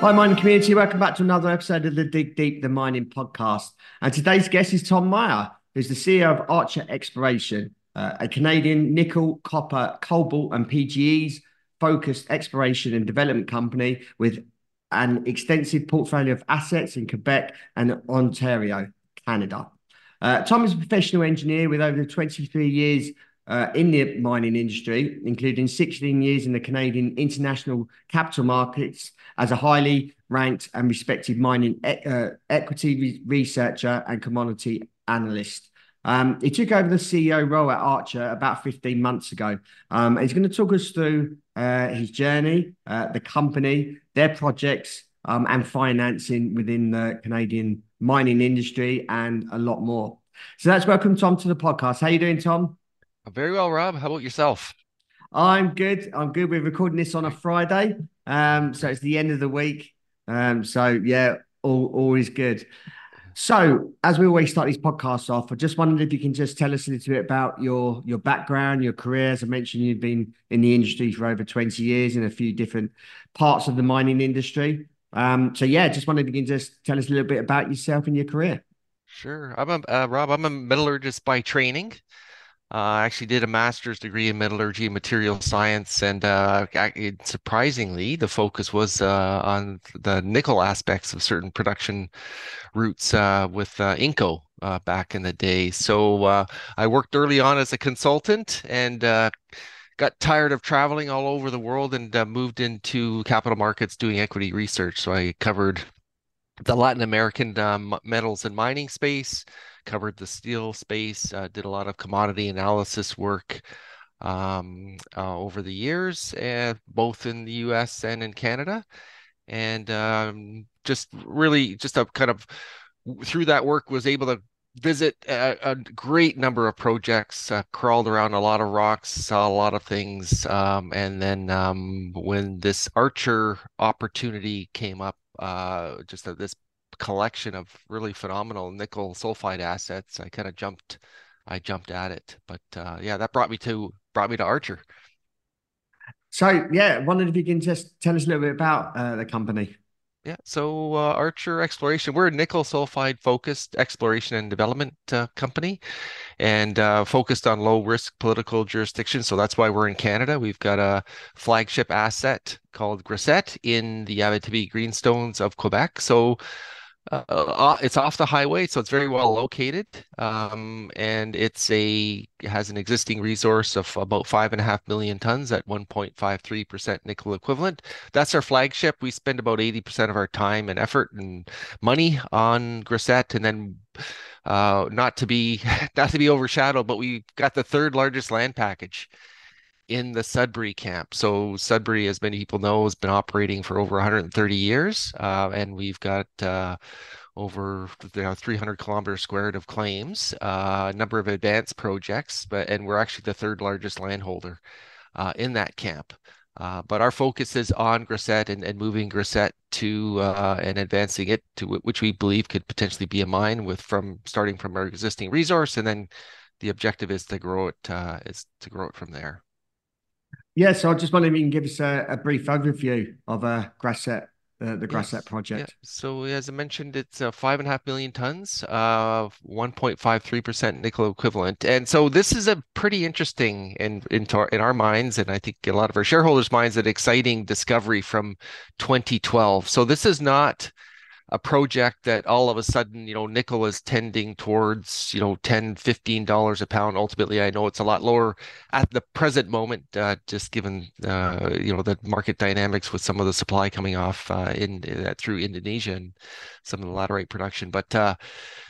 Hi, mining community. Welcome back to another episode of the Dig Deep, the mining podcast. And today's guest is Tom Meyer, who's the CEO of Archer Exploration, uh, a Canadian nickel, copper, cobalt, and PGEs focused exploration and development company with an extensive portfolio of assets in Quebec and Ontario, Canada. Uh, Tom is a professional engineer with over 23 years uh, in the mining industry, including 16 years in the Canadian international capital markets as a highly ranked and respected mining e- uh, equity re- researcher and commodity analyst. Um, he took over the CEO role at Archer about 15 months ago. Um, he's going to talk us through uh, his journey, uh, the company, their projects, um, and financing within the Canadian mining industry, and a lot more. So that's welcome Tom to the podcast. How you doing, Tom? Very well, Rob. How about yourself? I'm good. I'm good. We're recording this on a Friday, um, so it's the end of the week. Um, so yeah, all all is good. So as we always start these podcasts off, I just wondered if you can just tell us a little bit about your your background, your career. As I mentioned, you've been in the industry for over 20 years in a few different parts of the mining industry. Um, so yeah, just wondered if you can just tell us a little bit about yourself and your career. Sure. I'm a uh, Rob. I'm a metallurgist by training. Uh, I actually did a master's degree in metallurgy and material science, and uh, surprisingly, the focus was uh, on the nickel aspects of certain production routes uh, with uh, Inco uh, back in the day. So I worked early on as a consultant and got tired of traveling all over the world and moved into capital markets doing equity research. So I covered the Latin American metals and mining space covered the steel space, uh, did a lot of commodity analysis work um, uh, over the years, and both in the U.S. and in Canada, and um, just really just a kind of through that work was able to visit a, a great number of projects, uh, crawled around a lot of rocks, saw a lot of things, um, and then um, when this Archer opportunity came up, uh, just at this collection of really phenomenal nickel sulfide assets, I kind of jumped, I jumped at it. But uh, yeah, that brought me to brought me to Archer. So yeah, wondered if you can just tell us a little bit about uh, the company. Yeah, so uh, Archer Exploration, we're a nickel sulfide focused exploration and development uh, company and uh, focused on low risk political jurisdictions. So that's why we're in Canada. We've got a flagship asset called Grasset in the Abitibi Greenstones of Quebec. So uh, it's off the highway, so it's very well located, um, and it's a has an existing resource of about five and a half million tons at 1.53 percent nickel equivalent. That's our flagship. We spend about 80 percent of our time and effort and money on Grasset, and then uh, not to be not to be overshadowed, but we got the third largest land package in the Sudbury camp. So Sudbury, as many people know, has been operating for over 130 years, uh, and we've got uh, over you know, 300 kilometers squared of claims, uh, a number of advanced projects, but and we're actually the third largest landholder uh, in that camp. Uh, but our focus is on Grasset and, and moving Grasset to uh, and advancing it to which we believe could potentially be a mine with from starting from our existing resource, and then the objective is to grow it is to grow it from there. Yeah, so I just wondering if you can give us a, a brief overview of uh, Grasset, uh, the Grasset yes. project. Yeah. So as I mentioned, it's uh, five and a half million tons, uh, 1.53% nickel equivalent. And so this is a pretty interesting in, in, our, in our minds, and I think a lot of our shareholders' minds, an exciting discovery from 2012. So this is not a project that all of a sudden you know nickel is tending towards you know 10 15 dollars a pound. Ultimately i know it's a lot lower at the present moment uh, just given uh, you know the market dynamics with some of the supply coming off uh, in uh, through indonesia and some of the laterite production. But uh,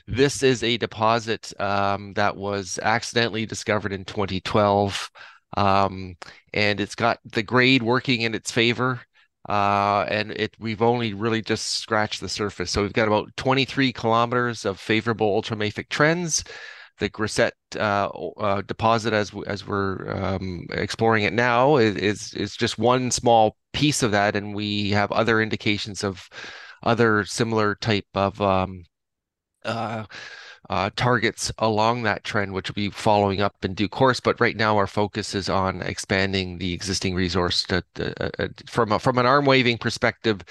this is a deposit um, that was accidentally discovered in 2012 um, and it's got the grade working in its favor uh, and it we've only really just scratched the surface. So we've got about 23 kilometers of favorable ultramafic trends. The Grasset uh, uh, deposit, as as we're um, exploring it now, is is just one small piece of that, and we have other indications of other similar type of um, uh, uh, targets along that trend, which will be following up in due course. But right now, our focus is on expanding the existing resource to, uh, uh, from a, from an arm waving perspective,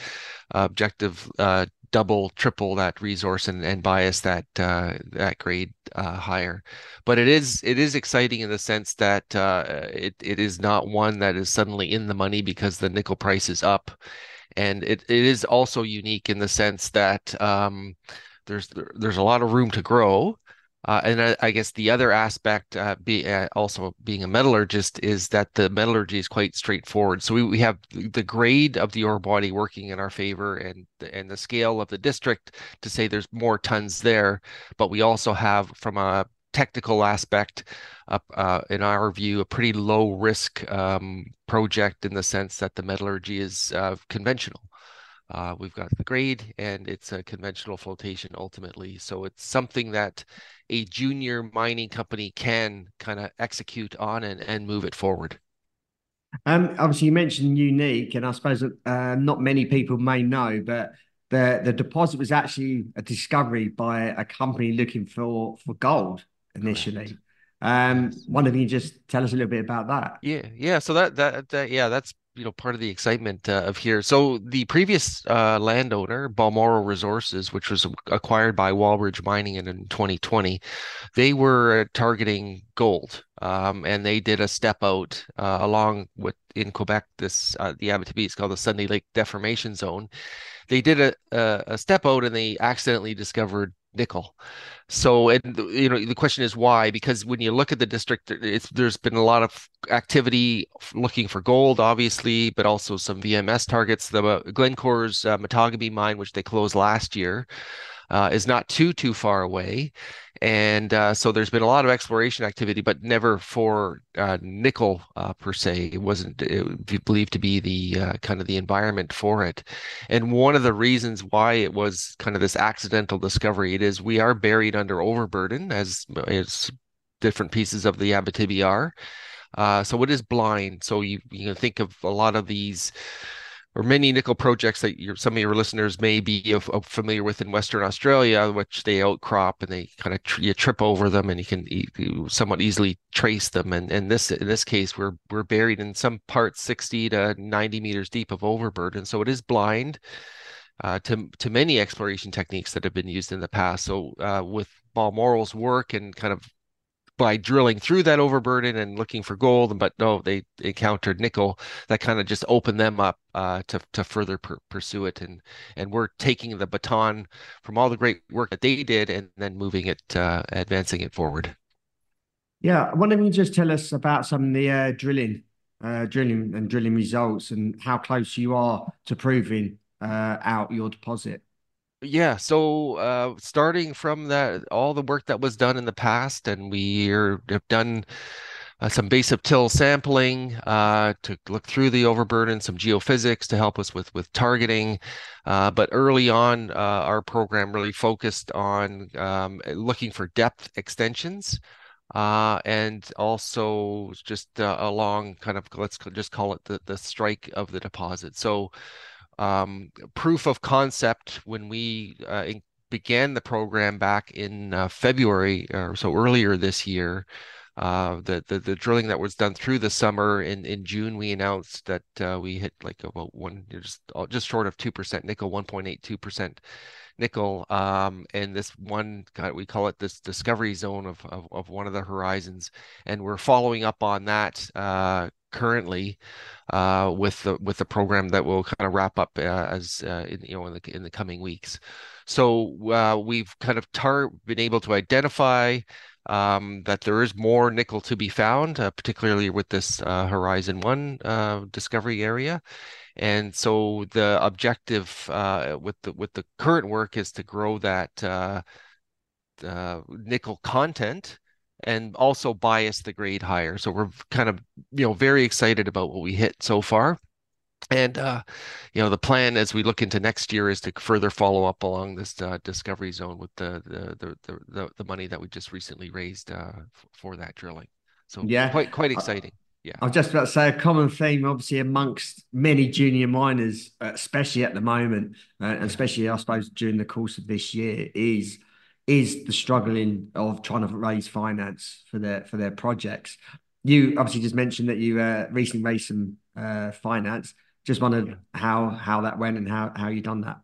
objective uh, double, triple that resource and, and bias that uh, that grade higher. But it is it is exciting in the sense that it it is not one that is suddenly in the money because the nickel price is up. And it, it is also unique in the sense that um, there's there's a lot of room to grow. Uh, and I, I, guess the other aspect, uh, be uh, also being a metallurgist, is that the metallurgy is quite straightforward. So we, we have the grade of the ore body working in our favor, and the, and the scale of the district to say there's more tons there. But we also have, from a technical aspect, uh, in our view, a pretty low risk um, project in the sense that the metallurgy is uh, conventional. Uh, we've got the grade and it's a conventional flotation ultimately. So it's something that a junior mining company can kind of execute on and, and move it forward. Um, obviously, you mentioned unique, and I suppose uh, not many people may know, but the the deposit was actually a discovery by a company looking for for gold initially. Correct. Um. One of you just tell us a little bit about that. Yeah, yeah. So that that, that yeah, that's you know part of the excitement uh, of here. So the previous uh, landowner, Balmoral Resources, which was acquired by Wallbridge Mining in, in 2020, they were uh, targeting gold, um, and they did a step out uh, along with in Quebec. This uh, the Abitibi is called the Sunday Lake Deformation Zone. They did a, a, a step out and they accidentally discovered nickel. So, and you know, the question is why? Because when you look at the district, there's been a lot of activity looking for gold, obviously, but also some VMS targets. The uh, Glencore's uh, mine, which they closed last year, uh, is not too too far away, and uh, so there's been a lot of exploration activity, but never for uh, nickel uh, per se. It wasn't it believed to be the uh, kind of the environment for it, and one of the reasons why it was kind of this accidental discovery it is we are buried under overburden as as different pieces of the Abitibi are. Uh, so it is blind. So you you know think of a lot of these or many nickel projects that some of your listeners may be of, of familiar with in Western Australia, which they outcrop and they kind of tr- you trip over them and you can e- you somewhat easily trace them. And, and this in this case, we're we're buried in some parts 60 to 90 meters deep of overburden, so it is blind. Uh, to to many exploration techniques that have been used in the past. So uh, with Balmoral's work and kind of by drilling through that overburden and looking for gold, but no, they encountered nickel. That kind of just opened them up uh, to to further per- pursue it, and and we're taking the baton from all the great work that they did, and then moving it, uh, advancing it forward. Yeah, why don't you just tell us about some of the uh, drilling, uh, drilling and drilling results, and how close you are to proving uh, out your deposit? Yeah, so uh, starting from that, all the work that was done in the past, and we are, have done uh, some basal till sampling uh, to look through the overburden, some geophysics to help us with with targeting. Uh, but early on, uh, our program really focused on um, looking for depth extensions. Uh, and also just along kind of let's just call it the the strike of the deposit. So um, proof of concept when we uh, in, began the program back in uh, February or so earlier this year. Uh, the, the the drilling that was done through the summer in in June, we announced that uh, we hit like about one just just short of two percent nickel, one point eight two percent nickel, um, and this one we call it this discovery zone of, of, of one of the horizons, and we're following up on that uh, currently uh, with the with the program that will kind of wrap up uh, as uh, in, you know in the in the coming weeks. So uh, we've kind of tar- been able to identify um, that there is more nickel to be found, uh, particularly with this uh, Horizon One discovery area. And so the objective with the with the current work is to grow that nickel content and also bias the grade higher. So we're kind of, you know, very excited about what we hit so far. And uh, you know the plan as we look into next year is to further follow up along this uh, discovery zone with the the, the the the money that we just recently raised uh, for that drilling. So yeah, quite quite exciting. Yeah, I was just about to say a common theme, obviously amongst many junior miners, uh, especially at the moment, uh, and especially I suppose during the course of this year, is is the struggling of trying to raise finance for their for their projects. You obviously just mentioned that you uh, recently raised some finance just wondered how how that went and how how you done that.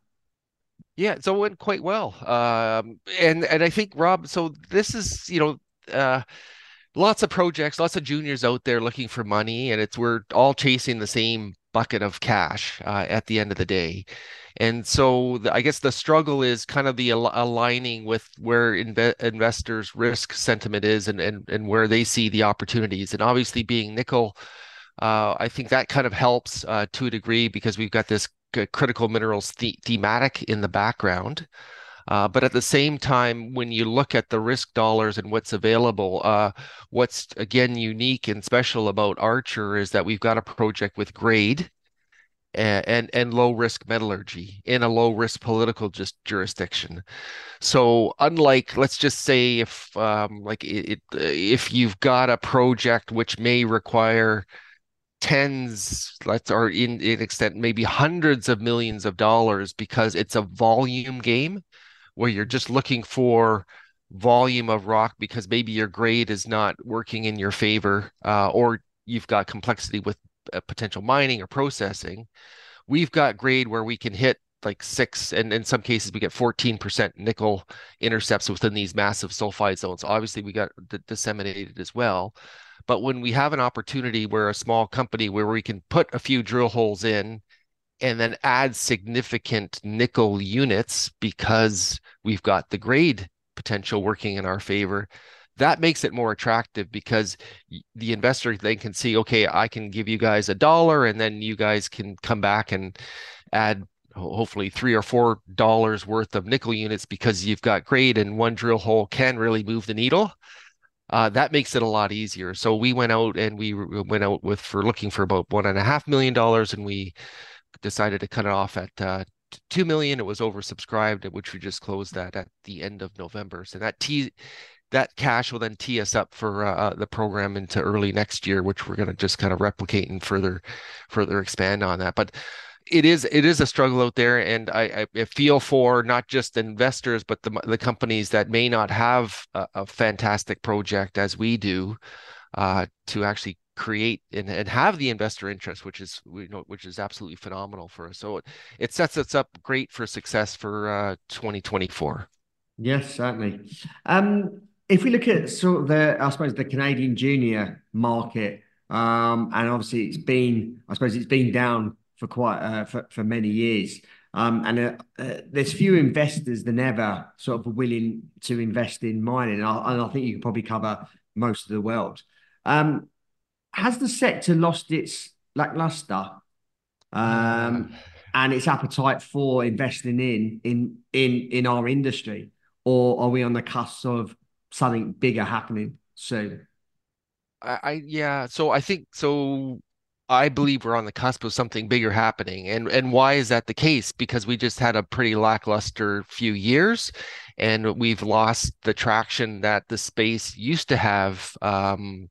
Yeah, so it went quite well. Um, and and I think Rob, so this is you know. Uh, lots of projects, lots of juniors out there looking for money, and it's we're all chasing the same bucket of cash uh, at the end of the day. And so the, I guess the struggle is kind of the al- aligning with where inve- investors' risk sentiment is and, and and where they see the opportunities. And obviously, being nickel uh, I think that kind of helps uh, to a degree because we've got this critical minerals the- thematic in the background. Uh, but at the same time, when you look at the risk dollars and what's available, uh, what's again unique and special about Archer is that we've got a project with grade and and, and low risk metallurgy in a low risk political just jurisdiction. So unlike, let's just say, if um, like it, if you've got a project which may require tens let's or in, in extent maybe hundreds of millions of dollars because it's a volume game where you're just looking for volume of rock because maybe your grade is not working in your favor uh, or you've got complexity with uh, potential mining or processing. We've got grade where we can hit like six and in some cases we get 14% nickel intercepts within these massive sulfide zones. Obviously we got d- disseminated as well but when we have an opportunity where a small company where we can put a few drill holes in and then add significant nickel units because we've got the grade potential working in our favor, that makes it more attractive because the investor then can see, okay, I can give you guys a dollar and then you guys can come back and add hopefully three or four dollars worth of nickel units because you've got grade and one drill hole can really move the needle uh, that makes it a lot easier. So we went out and we went out with for looking for about one and a half million dollars, and we decided to cut it off at uh, two million. It was oversubscribed, which we just closed that at the end of November. So that t that cash will then tee us up for uh, uh the program into early next year, which we're going to just kind of replicate and further further expand on that. But it is it is a struggle out there, and I, I feel for not just investors but the the companies that may not have a, a fantastic project as we do uh, to actually create and, and have the investor interest, which is know which is absolutely phenomenal for us. So it, it sets us up great for success for uh, 2024. Yes, certainly. Um, if we look at sort of the, I suppose the Canadian junior market, um, and obviously it's been, I suppose it's been down for quite uh, for, for many years. Um, and uh, uh, there's few investors than ever sort of willing to invest in mining. And I, and I think you can probably cover most of the world. Um, has the sector lost its lackluster um, and its appetite for investing in in in in our industry, or are we on the cusp of something bigger happening soon? I, I yeah. So I think so. I believe we're on the cusp of something bigger happening. And and why is that the case? Because we just had a pretty lackluster few years and we've lost the traction that the space used to have um,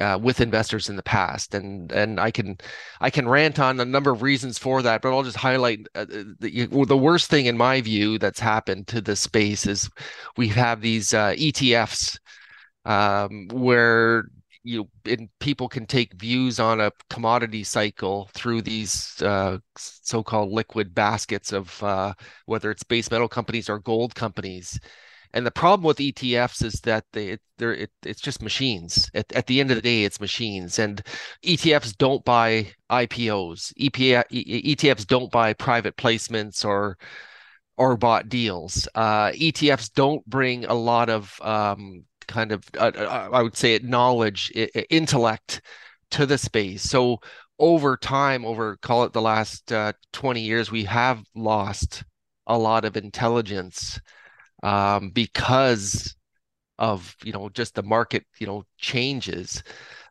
uh, with investors in the past. And and I can I can rant on a number of reasons for that, but I'll just highlight uh, uh the, the worst thing in my view that's happened to this space is we have these uh, ETFs um, where you and people can take views on a commodity cycle through these uh, so-called liquid baskets of uh, whether it's base metal companies or gold companies. And the problem with ETFs is that they they're it, it's just machines. At, at the end of the day, it's machines. And ETFs don't buy IPOs. EPA, ETFs don't buy private placements or or bought deals. Uh, ETFs don't bring a lot of um, kind of uh, uh, I would say it knowledge, it, intellect to the space. So over time, over call it the last uh, 20 years, we have lost a lot of intelligence um, because of you know just the market you know changes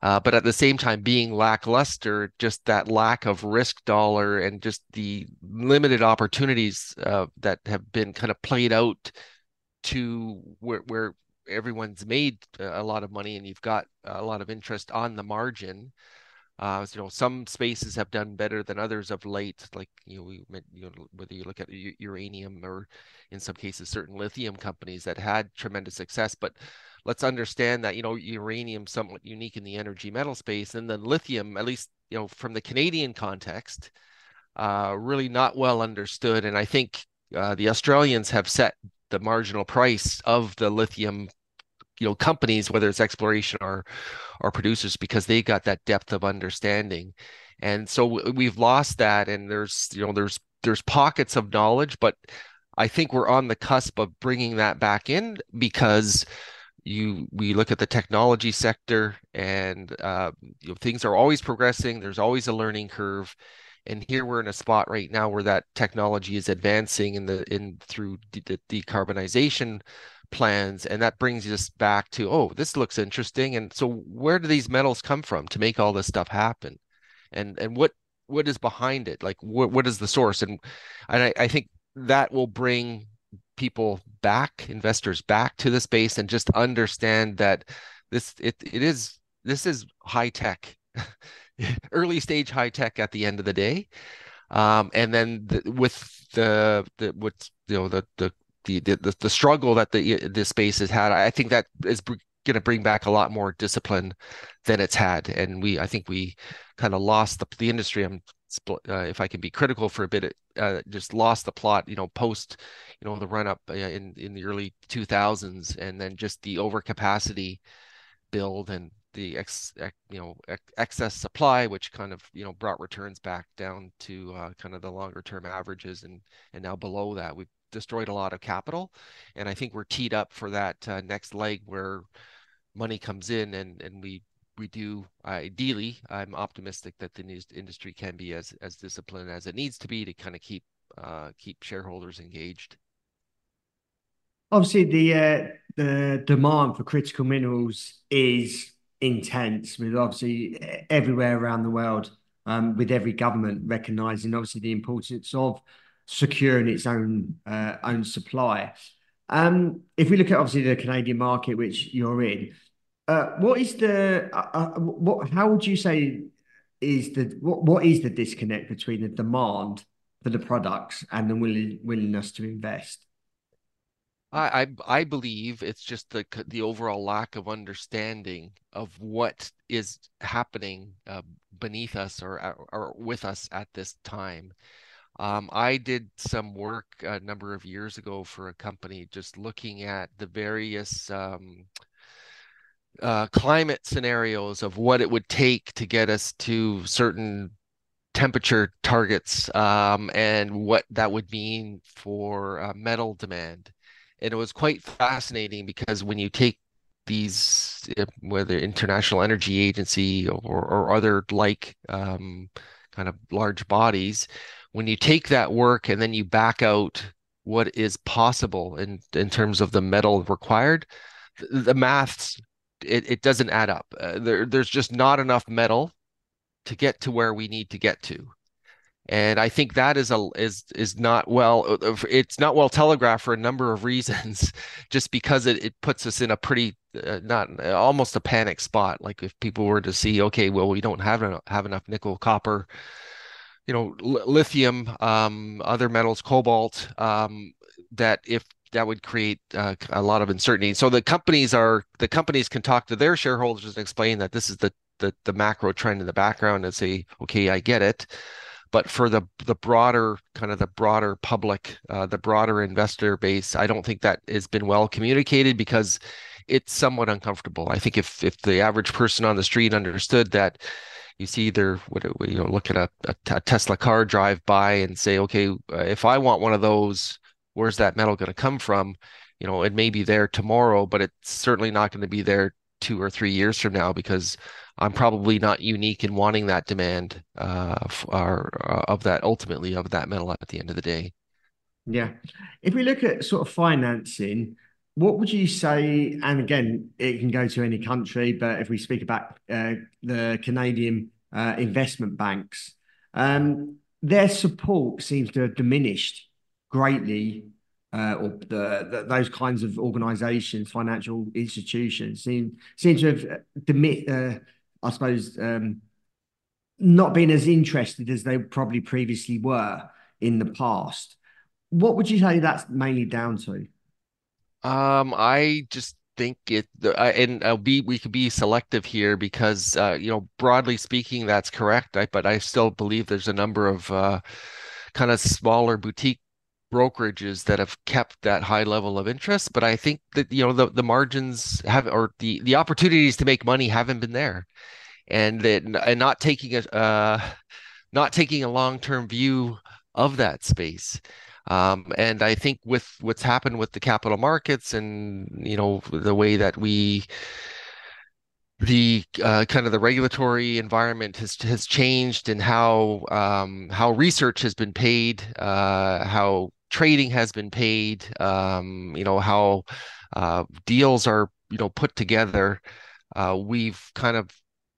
uh, but at the same time being lackluster, just that lack of risk dollar and just the limited opportunities uh, that have been kind of played out to where, where everyone's made a lot of money and you've got a lot of interest on the margin. Uh, so, you know, some spaces have done better than others of late. Like you know, we, you know, whether you look at uranium or, in some cases, certain lithium companies that had tremendous success. But let's understand that you know uranium somewhat unique in the energy metal space, and then lithium, at least you know from the Canadian context, uh, really not well understood. And I think uh, the Australians have set the marginal price of the lithium you know companies whether it's exploration or or producers because they got that depth of understanding. And so we've lost that and there's you know there's there's pockets of knowledge but i think we're on the cusp of bringing that back in because you we look at the technology sector and uh, you know, things are always progressing. There's always a learning curve and here we're in a spot right now where that technology is advancing in the in through the decarbonization plans and that brings us back to oh this looks interesting and so where do these metals come from to make all this stuff happen? And and what what is behind it? Like what, what is the source? And and I, I think that will bring people back investors back to the space and just understand that this it, it is this is high tech early stage high tech at the end of the day. Um, and then the, with the the what's you know the the the the, the struggle that the the space has had i think that is going to bring back a lot more discipline than it's had. And we i think we kind of lost the, the industry. I'm uh, if i can be critical for a bit uh, just lost the plot you know post you know the run up uh, in in the early 2000s and then just the overcapacity build and the ex, you know excess supply, which kind of you know brought returns back down to uh, kind of the longer term averages, and and now below that, we've destroyed a lot of capital, and I think we're teed up for that uh, next leg where money comes in, and and we we do ideally. I'm optimistic that the industry can be as as disciplined as it needs to be to kind of keep uh, keep shareholders engaged. Obviously, the uh, the demand for critical minerals is intense with obviously everywhere around the world, um, with every government recognizing obviously the importance of securing its own uh, own supply. Um, if we look at obviously the Canadian market, which you're in, uh, what is the uh, uh what? How would you say is the what? What is the disconnect between the demand for the products and the willing, willingness to invest? I, I, I believe it's just the the overall lack of understanding of what is happening uh, beneath us or uh, or with us at this time. Um, I did some work a number of years ago for a company just looking at the various um, uh, climate scenarios of what it would take to get us to certain temperature targets um, and what that would mean for uh, metal demand and it was quite fascinating because when you take these eh, whether international energy agency or, or other like um, kind of large bodies when you take that work and then you back out what is possible in in terms of the metal required the maths it, it doesn't add up. Uh, there, there's just not enough metal to get to where we need to get to and I think that is a is is not well uh, uh, it's not well telegraphed for a number of reasons just because it, it puts us in a pretty uh, not uh, almost a panic spot. Like if people were to see okay well we don't have enough, have enough nickel copper you know lithium um, other metals cobalt um, that if that would create uh, a lot of uncertainty. So the companies are the companies can talk to their shareholders and explain that this is the the, the macro trend in the background and say okay i get it but for the the broader kind of the broader public, uh, the broader investor base, I don't think that has been well communicated because it's somewhat uncomfortable. I think if if the average person on the street understood that you see either what you know look at a, a, Tesla car drive by and say, okay, uh, if I want one of those, where's that metal going to come from? You know, it may be there tomorrow, but it's certainly not going to be there two or three years from now because I'm probably not unique in wanting that demand uh, for, uh, of that ultimately of that metal at the end of the day. Yeah. If we look at sort of financing, what would you say? And again, it can go to any country, but if we speak about uh, the Canadian uh, investment banks, um, their support seems to have diminished greatly, uh, or the, the, those kinds of organisations, financial institutions, seem seem to have demi- uh, I suppose, um, not being as interested as they probably previously were in the past. What would you say that's mainly down to? Um, I just think it, and I'll be we could be selective here because uh, you know broadly speaking that's correct. I, but I still believe there's a number of uh, kind of smaller boutique brokerages that have kept that high level of interest. But I think that you know the the margins have or the the opportunities to make money haven't been there, and that and not taking a uh, not taking a long term view of that space. Um, and I think with what's happened with the capital markets and you know the way that we the uh, kind of the regulatory environment has has changed and how um, how research has been paid, uh, how trading has been paid, um, you know how uh, deals are you know put together. Uh, we've kind of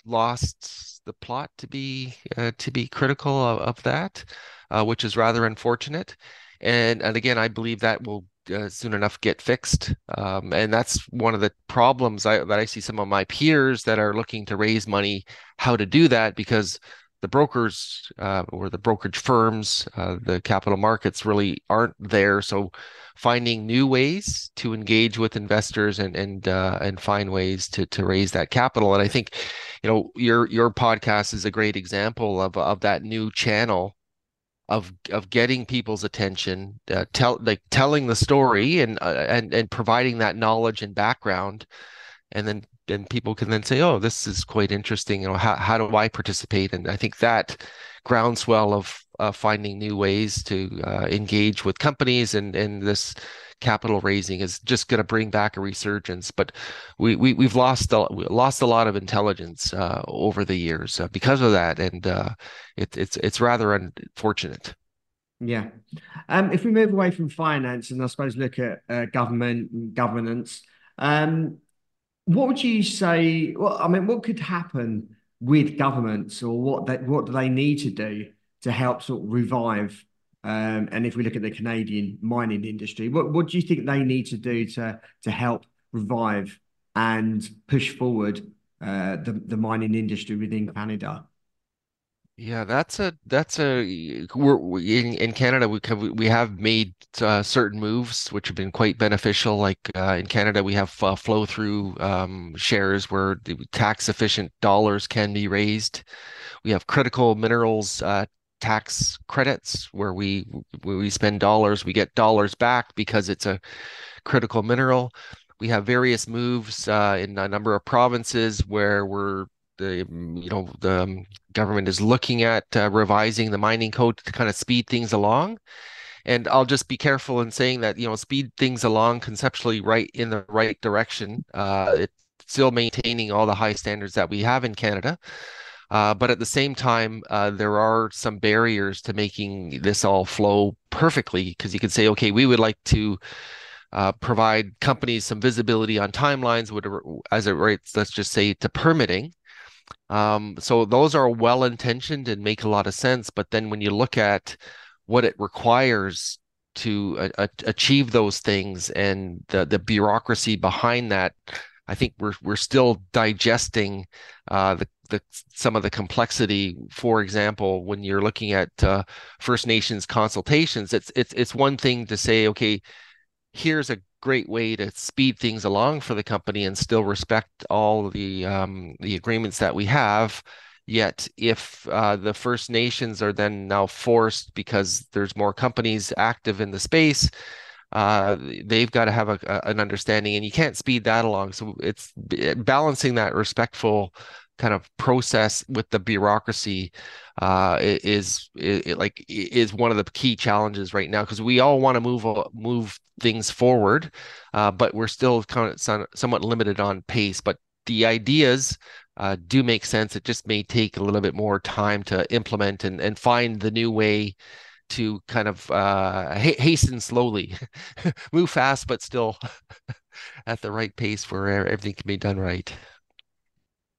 lost the plot to be uh, to be critical of, of that, uh, which is rather unfortunate and and again i believe that will uh, soon enough get fixed um, and that's one of the problems I, that i see some of my peers that are looking to raise money how to do that because the brokers uh, or the brokerage firms uh, the capital markets really aren't there. So finding new ways to engage with investors and and uh, and find ways to to raise that capital. And i think you know your your podcast is a great example of of that new channel of of getting people's attention, uh, tell like telling the story and uh, and and providing that knowledge and background, and then then people can then say, oh, this is quite interesting. You know, how how do I participate? And I think that groundswell of uh, finding new ways to uh, engage with companies and and this capital raising is just going to bring back a resurgence. But we, we we've lost a, lost a lot of intelligence uh, over the years uh, because of that, and uh, it, it's it's rather unfortunate. Yeah. Um, if we move away from finance and I suppose look at uh, government and governance, um, what would you say? Well, I mean, what could happen with governments, or what they, what do they need to do to help sort of revive um, and if we look at the Canadian mining industry, what, what do you think they need to do to to help revive and push forward uh, the the mining industry within Canada? Yeah, that's a that's a we're in in Canada we we have made uh, certain moves which have been quite beneficial. Like uh, in Canada, we have uh, flow through um, shares where the tax efficient dollars can be raised. We have critical minerals uh, tax credits where we we spend dollars, we get dollars back because it's a critical mineral. We have various moves uh, in a number of provinces where we're the you know the um, government is looking at uh, revising the mining code to kind of speed things along. And I'll just be careful in saying that you know speed things along conceptually right in the right direction. Uh, it's still maintaining all the high standards that we have in Canada. Uh, but at the same time, uh, there are some barriers to making this all flow perfectly because you could say, okay, we would like to uh, provide companies some visibility on timelines, whatever, as it relates, let's just say, to permitting. Um, so those are well intentioned and make a lot of sense. But then when you look at what it requires to achieve those things and the the bureaucracy behind that, I think we're we're still digesting uh, the the some of the complexity. For example, when you're looking at uh, First Nations consultations, it's it's it's one thing to say, okay, here's a great way to speed things along for the company and still respect all the um, the agreements that we have. Yet, if uh, the First Nations are then now forced because there's more companies active in the space, uh, they've got to have a, a, an understanding, and you can't speed that along. So it's balancing that respectful kind of process with the bureaucracy uh, is, is like is one of the key challenges right now because we all want to move move things forward, uh, but we're still kind of somewhat limited on pace. But the ideas uh, do make sense. It just may take a little bit more time to implement and and find the new way to kind of uh, ha- hasten slowly, move fast, but still at the right pace where everything can be done right.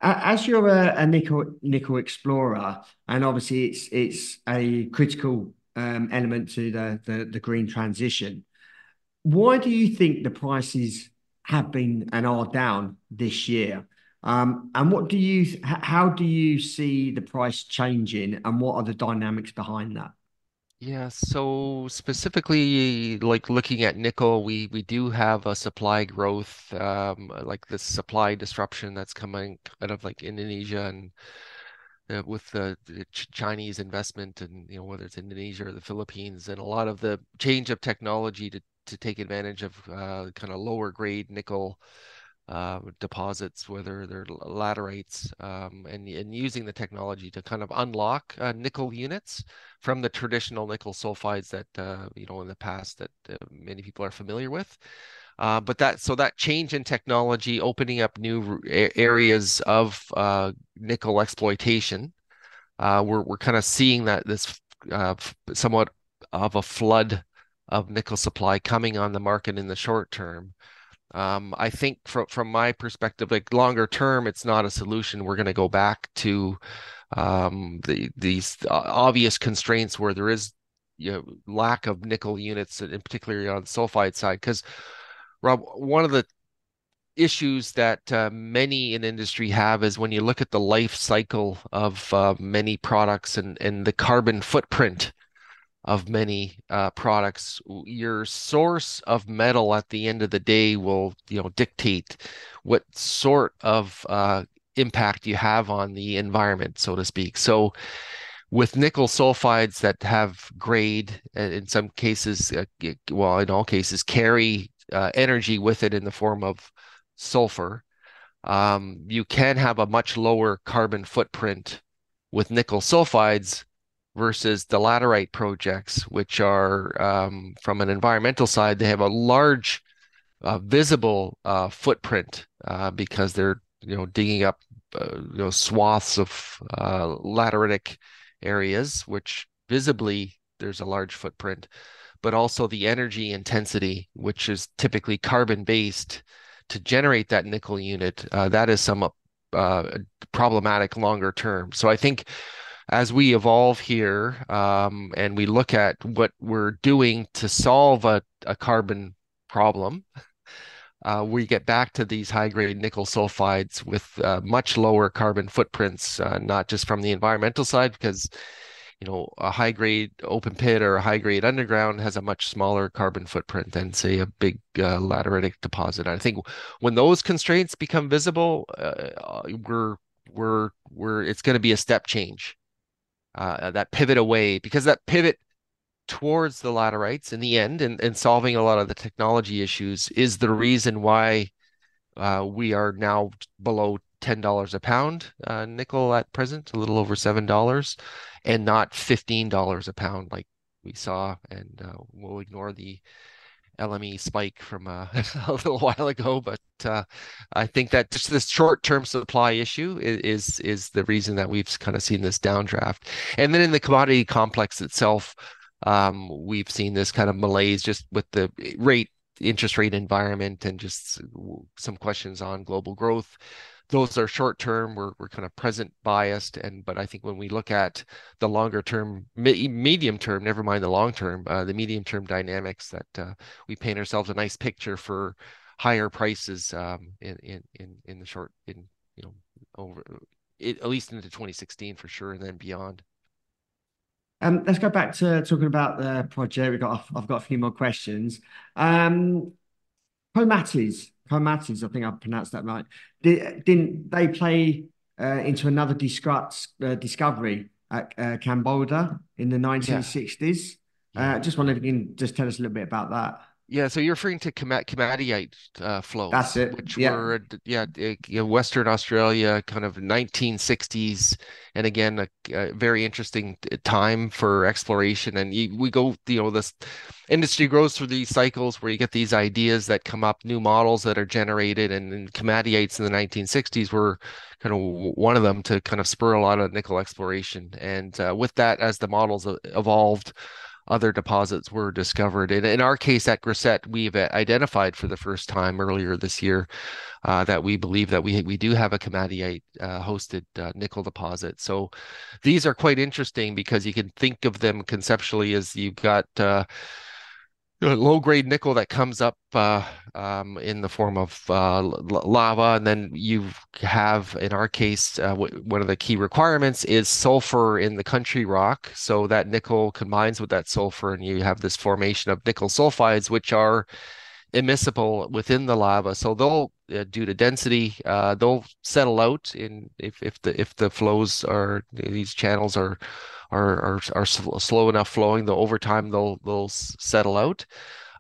As you're a, a nickel nickel explorer, and obviously it's it's a critical um, element to the, the the green transition. Why do you think the prices have been and are down this year? Um, and what do you how do you see the price changing, and what are the dynamics behind that? Yeah, so specifically, like looking at nickel, we we do have a supply growth, um, like the supply disruption that's coming out of like Indonesia and uh, with the, the Ch Chinese investment and you know whether it's Indonesia or the Philippines and a lot of the change of technology to to take advantage of uh, kind of lower grade nickel uh, deposits, whether they're laterites, um, and, and using the technology to kind of unlock uh, nickel units from the traditional nickel sulfides that uh, you know in the past that uh, many people are familiar with. Uh, but that so that change in technology, opening up new areas of nickel exploitation, we're we're kind of seeing that this somewhat of a flood of nickel supply coming on the market in the short term. Um, I think from from my perspective, like longer term, it's not a solution. We're going to go back to um, the these obvious constraints where there is you know, lack of nickel units, and particularly on the sulfide side. Because Rob, one of the issues that uh, many in industry have is when you look at the life cycle of uh, many products and and the carbon footprint of many uh, products your source of metal at the end of the day will you know dictate what sort of uh, impact you have on the environment so to speak. So with nickel sulfides that have grade in some cases uh, well in all cases carry uh, energy with it in the form of sulfur um, you can have a much lower carbon footprint with nickel sulfides versus the laterite projects, which are um, from an environmental side, they have a large uh, visible uh, footprint uh, because they're you know digging up uh, you know swaths of uh, lateritic areas, which visibly there's a large footprint, but also the energy intensity, which is typically carbon based, to generate that nickel unit. Uh, that is somewhat problematic longer term. So I think as we evolve here um, and we look at what we're doing to solve a, a carbon problem, uh, we get back to these high grade nickel sulfides with uh, much lower carbon footprints, uh, not just from the environmental side, because you know a high grade open pit or a high grade underground has a much smaller carbon footprint than say a big uh, lateritic deposit. I think when those constraints become visible, uh, we're we're we're it's going to be a step change uh, that pivot away because that pivot towards the laterites in the end and, and solving a lot of the technology issues is the reason why uh, we are now below $10 a pound uh, nickel at present, a little over $7, and not $15 a pound like we saw. And uh, we'll ignore the LME spike from uh, a little while ago, but uh, I think that just this short-term supply issue is, is, is the reason that we've kind of seen this downdraft. And then in the commodity complex itself, um, we've seen this kind of malaise just with the rate interest rate environment and just some questions on global growth those are short term we're, we're kind of present biased and but i think when we look at the longer term me- medium term never mind the long term uh, the medium term dynamics that uh, we paint ourselves a nice picture for higher prices um, in, in in in the short in you know over it, at least into 2016 for sure and then beyond um, let's go back to talking about the project. We got. I've got a few more questions. Um, Pomatis, Pomatis, I think I pronounced that right. Did, didn't they play uh, into another discuss, uh, discovery at uh, Kambalda in the 1960s? Yeah. Uh, just wonder if you can just tell us a little bit about that. Yeah, so you're referring to komatiite uh, flows. That's it. Which yeah. were, yeah, Western Australia, kind of 1960s, and again, a, a very interesting time for exploration. And you, we go, you know, this industry grows through these cycles where you get these ideas that come up, new models that are generated, and, and komatiites in the 1960s were kind of one of them to kind of spur a lot of nickel exploration. And uh, with that, as the models evolved other deposits were discovered. And in our case at Grasset, we've identified for the first time earlier this year uh, that we believe that we we do have a komatiite uh, hosted uh, nickel deposit. So these are quite interesting because you can think of them conceptually as you've got uh, low grade nickel that comes up uh, um, in the form of uh, lava, and then you have, in our case, uh, w- one of the key requirements is sulfur in the country rock. So that nickel combines with that sulfur, and you have this formation of nickel sulfides, which are immiscible within the lava. So they'll, uh, due to density, uh, they'll settle out in if if the if the flows are these channels are are are, are slow enough flowing, the over time they'll they'll settle out.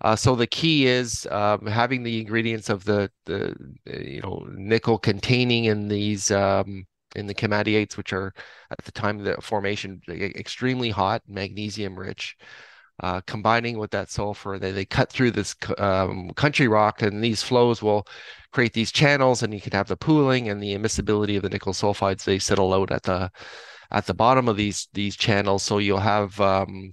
Uh, so the key is um, having the ingredients of the the you know nickel containing in these um, in the komatiites, which are at the time of the formation extremely hot, magnesium rich. Uh, combining with that sulfur, they, they cut through this um, country rock, and these flows will create these channels, and you can have the pooling and the immiscibility of the nickel sulfides. They settle out at the at the bottom of these these channels. So you'll have um,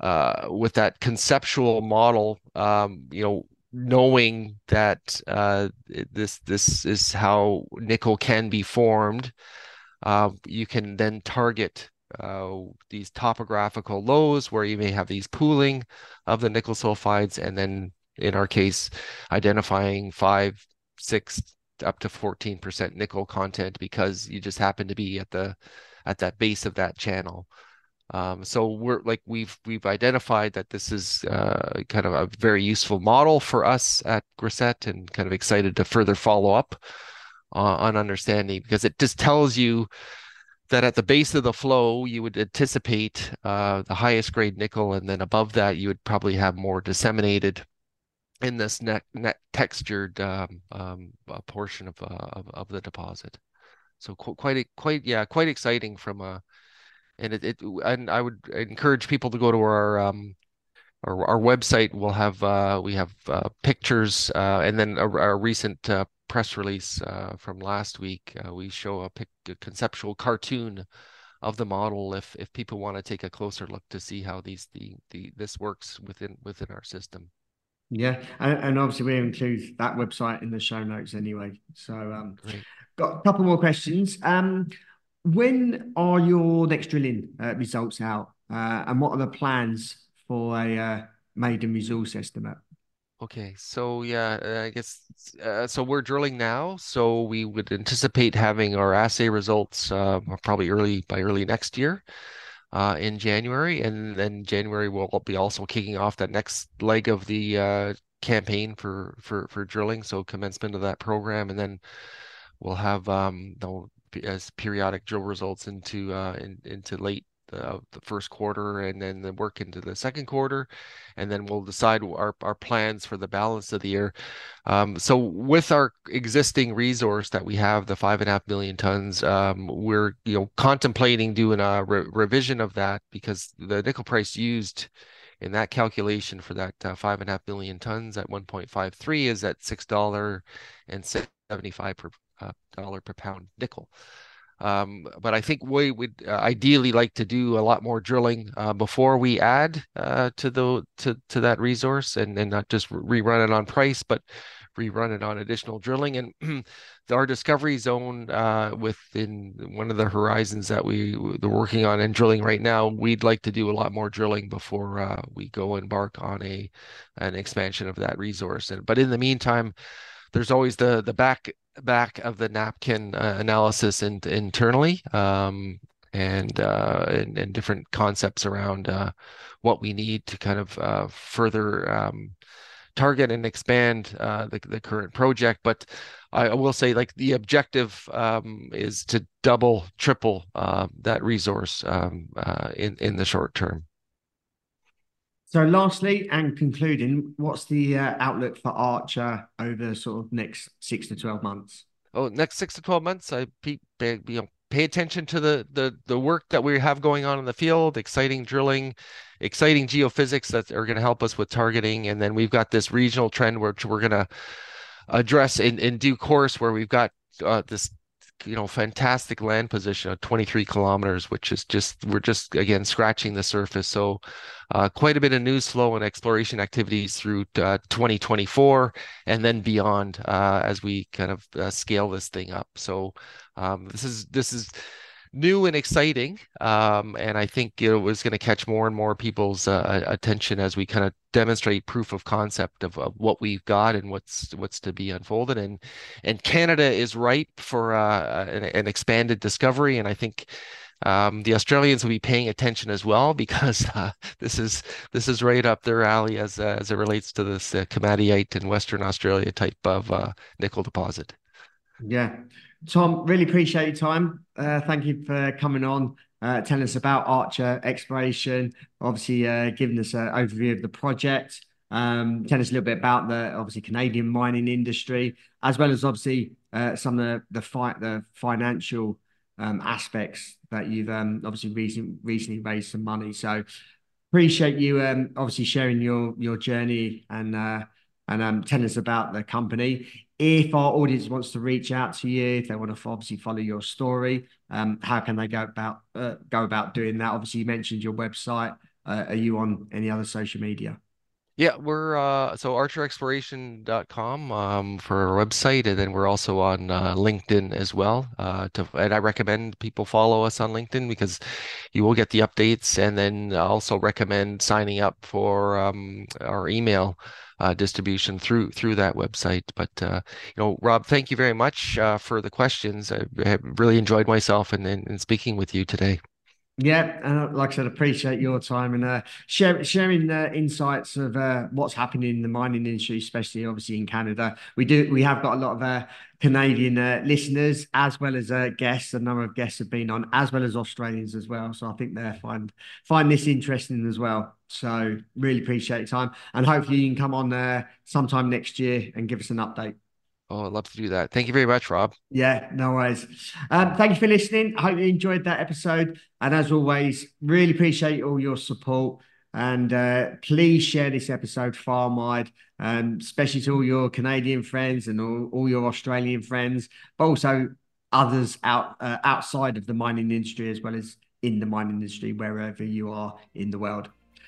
uh, with that conceptual model, um, you know, knowing that uh, this this is how nickel can be formed, uh, you can then target uh, these topographical lows where you may have these pooling of the nickel sulfides, and then in our case, identifying five, six, up to 14% nickel content because you just happen to be at the at that base of that channel. Um, so we're like we've we've identified that this is uh, kind of a very useful model for us at Grasset, and kind of excited to further follow up uh, on understanding because it just tells you that at the base of the flow you would anticipate uh, the highest grade nickel, and then above that you would probably have more disseminated in this net, net textured um, um, portion of, uh, of of the deposit so quite quite yeah quite exciting from a and it, it and I would encourage people to go to our um our, our website. We'll have uh we have uh, pictures uh and then a, a recent uh, press release uh from last week. Uh, we show a, pic, a conceptual cartoon of the model if if people want to take a closer look to see how these the the this works within within our system yeah and, and obviously we include that website in the show notes anyway so um Great. Got a couple more questions. Um, when are your next drilling uh, results out, uh, and what are the plans for a uh, maiden resource estimate? Okay, so yeah, I guess uh, so. We're drilling now, so we would anticipate having our assay results uh, probably early by early next year. Uh, in January, and then January we'll be also kicking off that next leg of the uh, campaign for for for drilling. So commencement of that program, and then we'll have um, as periodic drill results into uh, in, into late uh, the first quarter and then the work into the second quarter and then we'll decide our, our plans for the balance of the year um, so with our existing resource that we have the five and a half million tons um, we're you know contemplating doing a re- revision of that because the nickel price used in that calculation for that uh, five and a half million tons at 1.53 is at six dollar and 75 per uh, dollar per pound nickel. Um, but I think we would uh, ideally like to do a lot more drilling uh, before we add uh, to the to to that resource, and and not just rerun it on price, but rerun it on additional drilling. And our discovery zone uh, within one of the horizons that we they're working on and drilling right now, we'd like to do a lot more drilling before uh, we go embark on a an expansion of that resource. And but in the meantime there's always the the back back of the napkin uh, analysis in, internally um, and, uh, and, and different concepts around uh, what we need to kind of uh, further um, target and expand uh, the, the current project. But I will say like the objective um, is to double triple uh, that resource um, in in the short term so, lastly, and concluding, what's the uh, outlook for Archer over sort of next six to twelve months? Oh, next six to twelve months, I pay, you know, pay attention to the the the work that we have going on in the field. Exciting drilling, exciting geophysics that are going to help us with targeting, and then we've got this regional trend which we're going to address in in due course, where we've got uh, this you know, fantastic land position of 23 kilometers, which is just we're just again scratching the surface. So, uh, quite a bit of news flow and exploration activities through uh, 2024 and then beyond uh, as we kind of uh, scale this thing up. So, um, this is this is new and exciting. Um, and I think it was going to catch more and more people's uh, attention as we kind of demonstrate proof of concept of, of, what we've got and what's what's to be unfolded. And and Canada is ripe for uh, an, an, expanded discovery. And I think. Um, the Australians will be paying attention as well because uh, this is this is right up their alley as uh, as it relates to this uh, komatiite and Western Australia type of uh, nickel deposit. Yeah, Tom, really appreciate your time. Uh, thank you for coming on, uh, telling us about Archer Exploration, obviously uh, giving us an overview of the project, um, us a little bit about the obviously Canadian mining industry, as well as obviously uh, some of the the, fi- the financial um, aspects that you've um, obviously recent, recently raised some money. So appreciate you um, obviously sharing your your journey and uh, and um, telling us about the company if our audience wants to reach out to you, if they want to obviously follow your story, um, how can they go about uh, go about doing that? Obviously, you mentioned your website. Uh, are you on any other social media? Yeah, we're uh, so archerexploration.com um, for our website, and then we're also on uh, LinkedIn as well. Uh, to, and I recommend people follow us on LinkedIn because you will get the updates, and then I also recommend signing up for um, our email uh, distribution through through that website. But uh, you know, Rob, thank you very much uh, for the questions. I really enjoyed myself and in, in, in, speaking with you today. Yeah, and uh, like I said, appreciate your time and uh, share, sharing the insights of uh, what's happening in the mining industry, especially obviously in Canada. We do we have got a lot of uh, Canadian uh, listeners as well as uh, guests. A number of guests have been on, as well as Australians as well. So I think they find find this interesting as well. So really appreciate your time, and hopefully you can come on there sometime next year and give us an update. Oh, I'd love to do that. Thank you very much, Rob. Yeah, no worries. Um, thank you for listening. I hope you enjoyed that episode. And as always, really appreciate all your support. And uh, please share this episode far and wide, um, especially to all your Canadian friends and all, all your Australian friends, but also others out uh, outside of the mining industry as well as in the mining industry, wherever you are in the world.